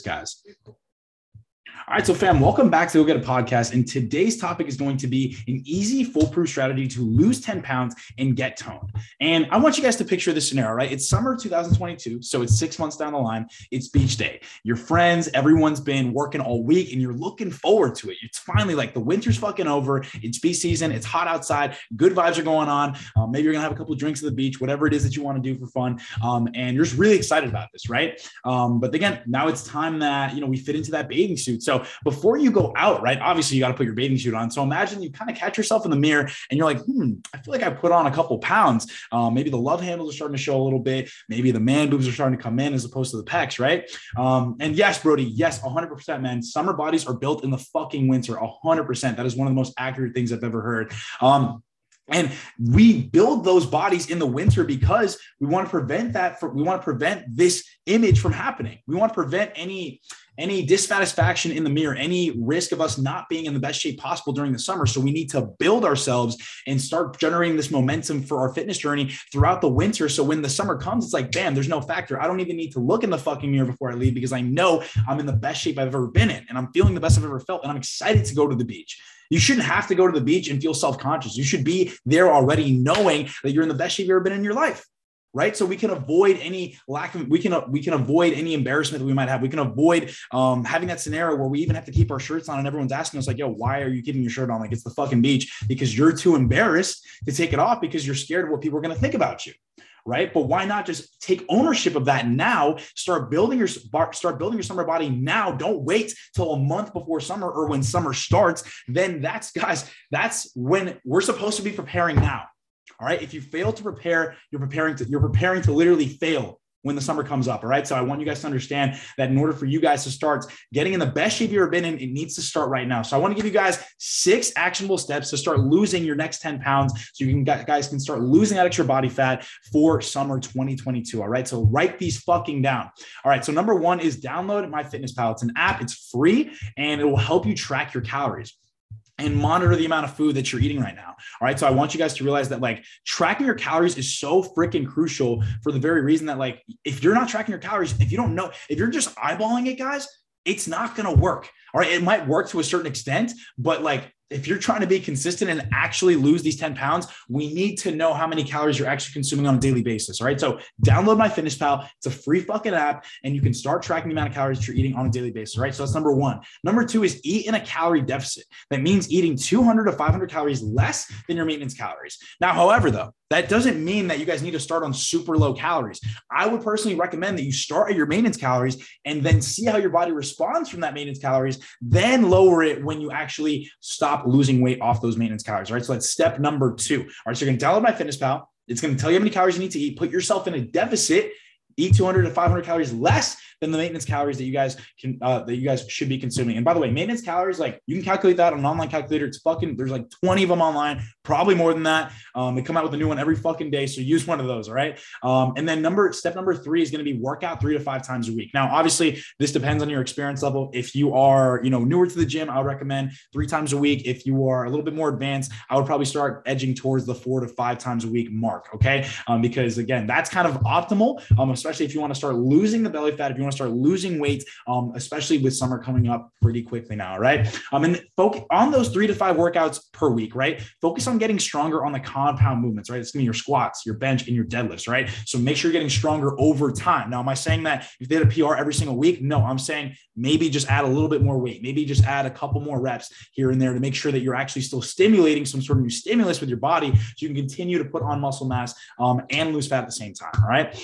guys. All right, so fam, welcome back to Go Get a Podcast. And today's topic is going to be an easy, foolproof strategy to lose 10 pounds and get toned. And I want you guys to picture this scenario, right? It's summer 2022, so it's six months down the line. It's beach day. Your friends, everyone's been working all week, and you're looking forward to it. It's finally like the winter's fucking over. It's beach season. It's hot outside. Good vibes are going on. Um, maybe you're gonna have a couple drinks at the beach, whatever it is that you want to do for fun. Um, and you're just really excited about this, right? Um, but again, now it's time that you know we fit into that bathing suit. So before you go out, right? Obviously, you got to put your bathing suit on. So imagine you kind of catch yourself in the mirror and you're like, hmm, I feel like I put on a couple pounds. Um, maybe the love handles are starting to show a little bit. Maybe the man boobs are starting to come in as opposed to the pecs, right? Um, and yes, Brody, yes, 100%, man. Summer bodies are built in the fucking winter, 100%. That is one of the most accurate things I've ever heard. Um, and we build those bodies in the winter because we want to prevent that. For, we want to prevent this image from happening. We want to prevent any any dissatisfaction in the mirror, any risk of us not being in the best shape possible during the summer. So we need to build ourselves and start generating this momentum for our fitness journey throughout the winter. So when the summer comes, it's like, bam, there's no factor. I don't even need to look in the fucking mirror before I leave because I know I'm in the best shape I've ever been in and I'm feeling the best I've ever felt. And I'm excited to go to the beach. You shouldn't have to go to the beach and feel self conscious. You should be there already knowing that you're in the best shape you've ever been in your life right? So we can avoid any lack of we can we can avoid any embarrassment that we might have. We can avoid um, having that scenario where we even have to keep our shirts on and everyone's asking us like yo why are you keeping your shirt on? Like it's the fucking beach because you're too embarrassed to take it off because you're scared of what people are going to think about you right? But why not just take ownership of that now? Start building your start building your summer body now. Don't wait till a month before summer or when summer starts. Then that's guys that's when we're supposed to be preparing now all right. If you fail to prepare, you're preparing to you're preparing to literally fail when the summer comes up. All right. So I want you guys to understand that in order for you guys to start getting in the best shape you've ever been in, it needs to start right now. So I want to give you guys six actionable steps to start losing your next 10 pounds so you can guys can start losing that extra body fat for summer 2022. All right. So write these fucking down. All right. So number one is download MyFitnessPal. It's an app, it's free, and it will help you track your calories and monitor the amount of food that you're eating right now. All right. So I want you guys to realize that like tracking your calories is so freaking crucial for the very reason that like if you're not tracking your calories, if you don't know, if you're just eyeballing it, guys, it's not going to work. All right. It might work to a certain extent, but like if you're trying to be consistent and actually lose these 10 pounds, we need to know how many calories you're actually consuming on a daily basis. All right. So download MyFitnessPal. It's a free fucking app and you can start tracking the amount of calories you're eating on a daily basis. All right. So that's number one. Number two is eat in a calorie deficit. That means eating 200 to 500 calories less than your maintenance calories. Now, however, though, that doesn't mean that you guys need to start on super low calories. I would personally recommend that you start at your maintenance calories and then see how your body responds from that maintenance calories, then lower it when you actually stop losing weight off those maintenance calories. All right. So that's step number two. All right. So you're going to download MyFitnessPal. It's going to tell you how many calories you need to eat, put yourself in a deficit, eat 200 to 500 calories less than the maintenance calories that you guys can uh, that you guys should be consuming. And by the way, maintenance calories, like you can calculate that on an online calculator. It's fucking there's like 20 of them online, probably more than that. Um, they come out with a new one every fucking day. So use one of those. All right. Um, and then number step number three is going to be workout three to five times a week. Now, obviously, this depends on your experience level. If you are, you know, newer to the gym, I would recommend three times a week. If you are a little bit more advanced, I would probably start edging towards the four to five times a week mark. Okay. Um, because again, that's kind of optimal, um, especially if you want to start losing the belly fat, if you want to start losing weight um, especially with summer coming up pretty quickly now, right? Um, and focus on those three to five workouts per week, right? Focus on getting stronger on the compound movements, right? It's gonna be your squats, your bench, and your deadlifts, right? So make sure you're getting stronger over time. Now, am I saying that if they had a PR every single week? No, I'm saying maybe just add a little bit more weight, maybe just add a couple more reps here and there to make sure that you're actually still stimulating some sort of new stimulus with your body so you can continue to put on muscle mass um, and lose fat at the same time. All right.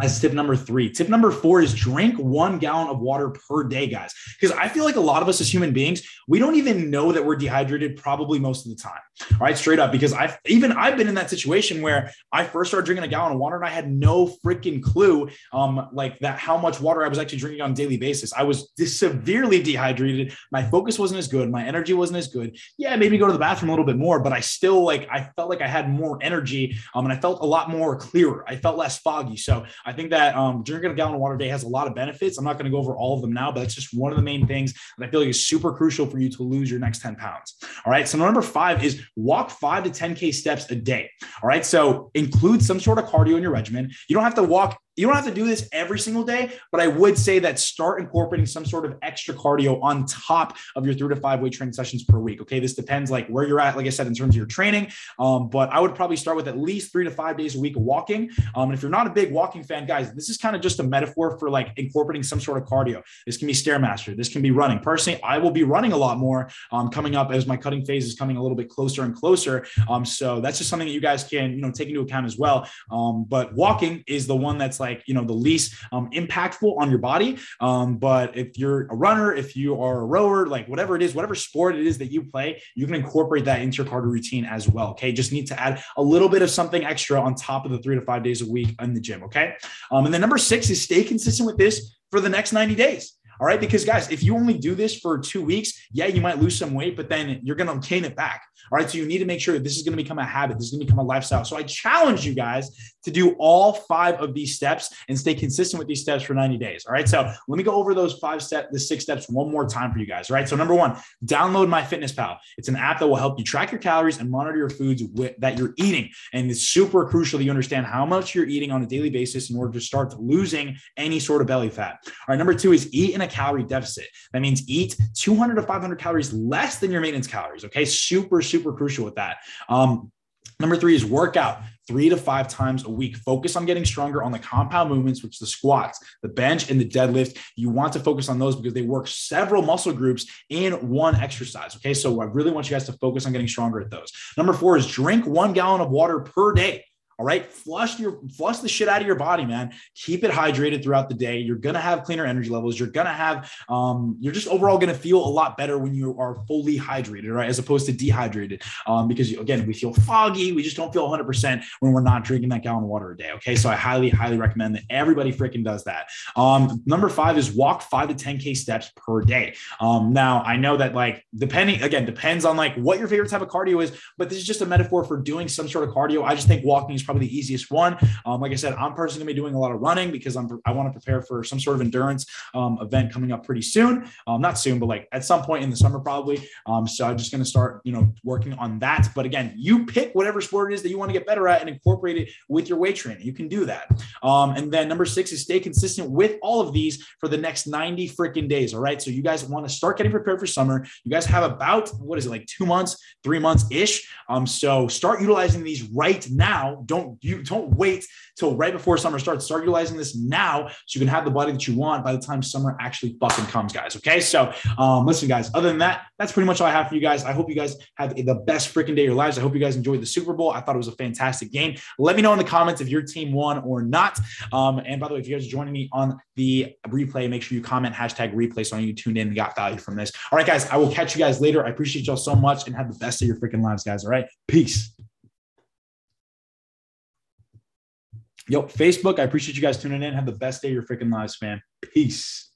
That's tip number three. Tip number four is drink one gallon of water per day, guys. Because I feel like a lot of us as human beings, we don't even know that we're dehydrated probably most of the time. All right, straight up. Because I've even I've been in that situation where I first started drinking a gallon of water and I had no freaking clue, um, like that how much water I was actually drinking on a daily basis. I was severely dehydrated. My focus wasn't as good. My energy wasn't as good. Yeah, maybe go to the bathroom a little bit more, but I still like I felt like I had more energy, um, and I felt a lot more clearer. I felt less foggy. So I think that um, drinking a gallon of water a day has a lot of benefits. I'm not going to go over all of them now, but it's just one of the main things that I feel like is super crucial for you to lose your next 10 pounds. All right. So number five is walk five to 10K steps a day. All right. So include some sort of cardio in your regimen. You don't have to walk you don't have to do this every single day, but I would say that start incorporating some sort of extra cardio on top of your three to five weight training sessions per week. Okay. This depends like where you're at, like I said, in terms of your training. Um, but I would probably start with at least three to five days a week of walking. Um, and if you're not a big walking fan, guys, this is kind of just a metaphor for like incorporating some sort of cardio. This can be Stairmaster. This can be running. Personally, I will be running a lot more um, coming up as my cutting phase is coming a little bit closer and closer. Um, so that's just something that you guys can, you know, take into account as well. Um, but walking is the one that's like, you know, the least um, impactful on your body. Um, but if you're a runner, if you are a rower, like whatever it is, whatever sport it is that you play, you can incorporate that into your cardio routine as well. Okay. Just need to add a little bit of something extra on top of the three to five days a week in the gym. Okay. Um, and then number six is stay consistent with this for the next 90 days. All right. Because guys, if you only do this for two weeks, yeah, you might lose some weight, but then you're going to gain it back. All right. So you need to make sure that this is going to become a habit. This is going to become a lifestyle. So I challenge you guys to do all five of these steps and stay consistent with these steps for 90 days. All right. So let me go over those five steps, the six steps one more time for you guys. All right. So number one, download MyFitnessPal. It's an app that will help you track your calories and monitor your foods with, that you're eating. And it's super crucial that you understand how much you're eating on a daily basis in order to start losing any sort of belly fat. All right. Number two is eat in a calorie deficit. That means eat 200 to 500 calories less than your maintenance calories. Okay. Super, super crucial with that. Um, Number three is workout three to five times a week. Focus on getting stronger on the compound movements, which the squats, the bench, and the deadlift. You want to focus on those because they work several muscle groups in one exercise. Okay. So I really want you guys to focus on getting stronger at those. Number four is drink one gallon of water per day. All right. Flush your flush the shit out of your body, man. Keep it hydrated throughout the day. You're gonna have cleaner energy levels. You're gonna have um, you're just overall gonna feel a lot better when you are fully hydrated, right? As opposed to dehydrated. Um, because again, we feel foggy, we just don't feel 100% when we're not drinking that gallon of water a day. Okay. So I highly, highly recommend that everybody freaking does that. Um, number five is walk five to 10K steps per day. Um, now I know that like depending again, depends on like what your favorite type of cardio is, but this is just a metaphor for doing some sort of cardio. I just think walking is probably the easiest one. Um, like I said, I'm personally gonna be doing a lot of running because I'm I want to prepare for some sort of endurance um, event coming up pretty soon. Um, not soon, but like at some point in the summer probably. Um, so I'm just gonna start, you know, working on that. But again, you pick whatever sport it is that you want to get better at and incorporate it with your weight training. You can do that. Um, and then number six is stay consistent with all of these for the next 90 freaking days. All right. So you guys want to start getting prepared for summer. You guys have about what is it like two months, three months ish. Um, so start utilizing these right now. Don't you don't wait till right before summer starts. Start utilizing this now so you can have the body that you want by the time summer actually fucking comes, guys. Okay. So um, listen, guys, other than that, that's pretty much all I have for you guys. I hope you guys have the best freaking day of your lives. I hope you guys enjoyed the Super Bowl. I thought it was a fantastic game. Let me know in the comments if your team won or not. Um, and by the way, if you guys are joining me on the replay, make sure you comment hashtag replay so I know you tuned in and got value from this. All right, guys, I will catch you guys later. I appreciate y'all so much and have the best of your freaking lives, guys. All right. Peace. Yo, Facebook, I appreciate you guys tuning in. Have the best day of your freaking lives, man. Peace.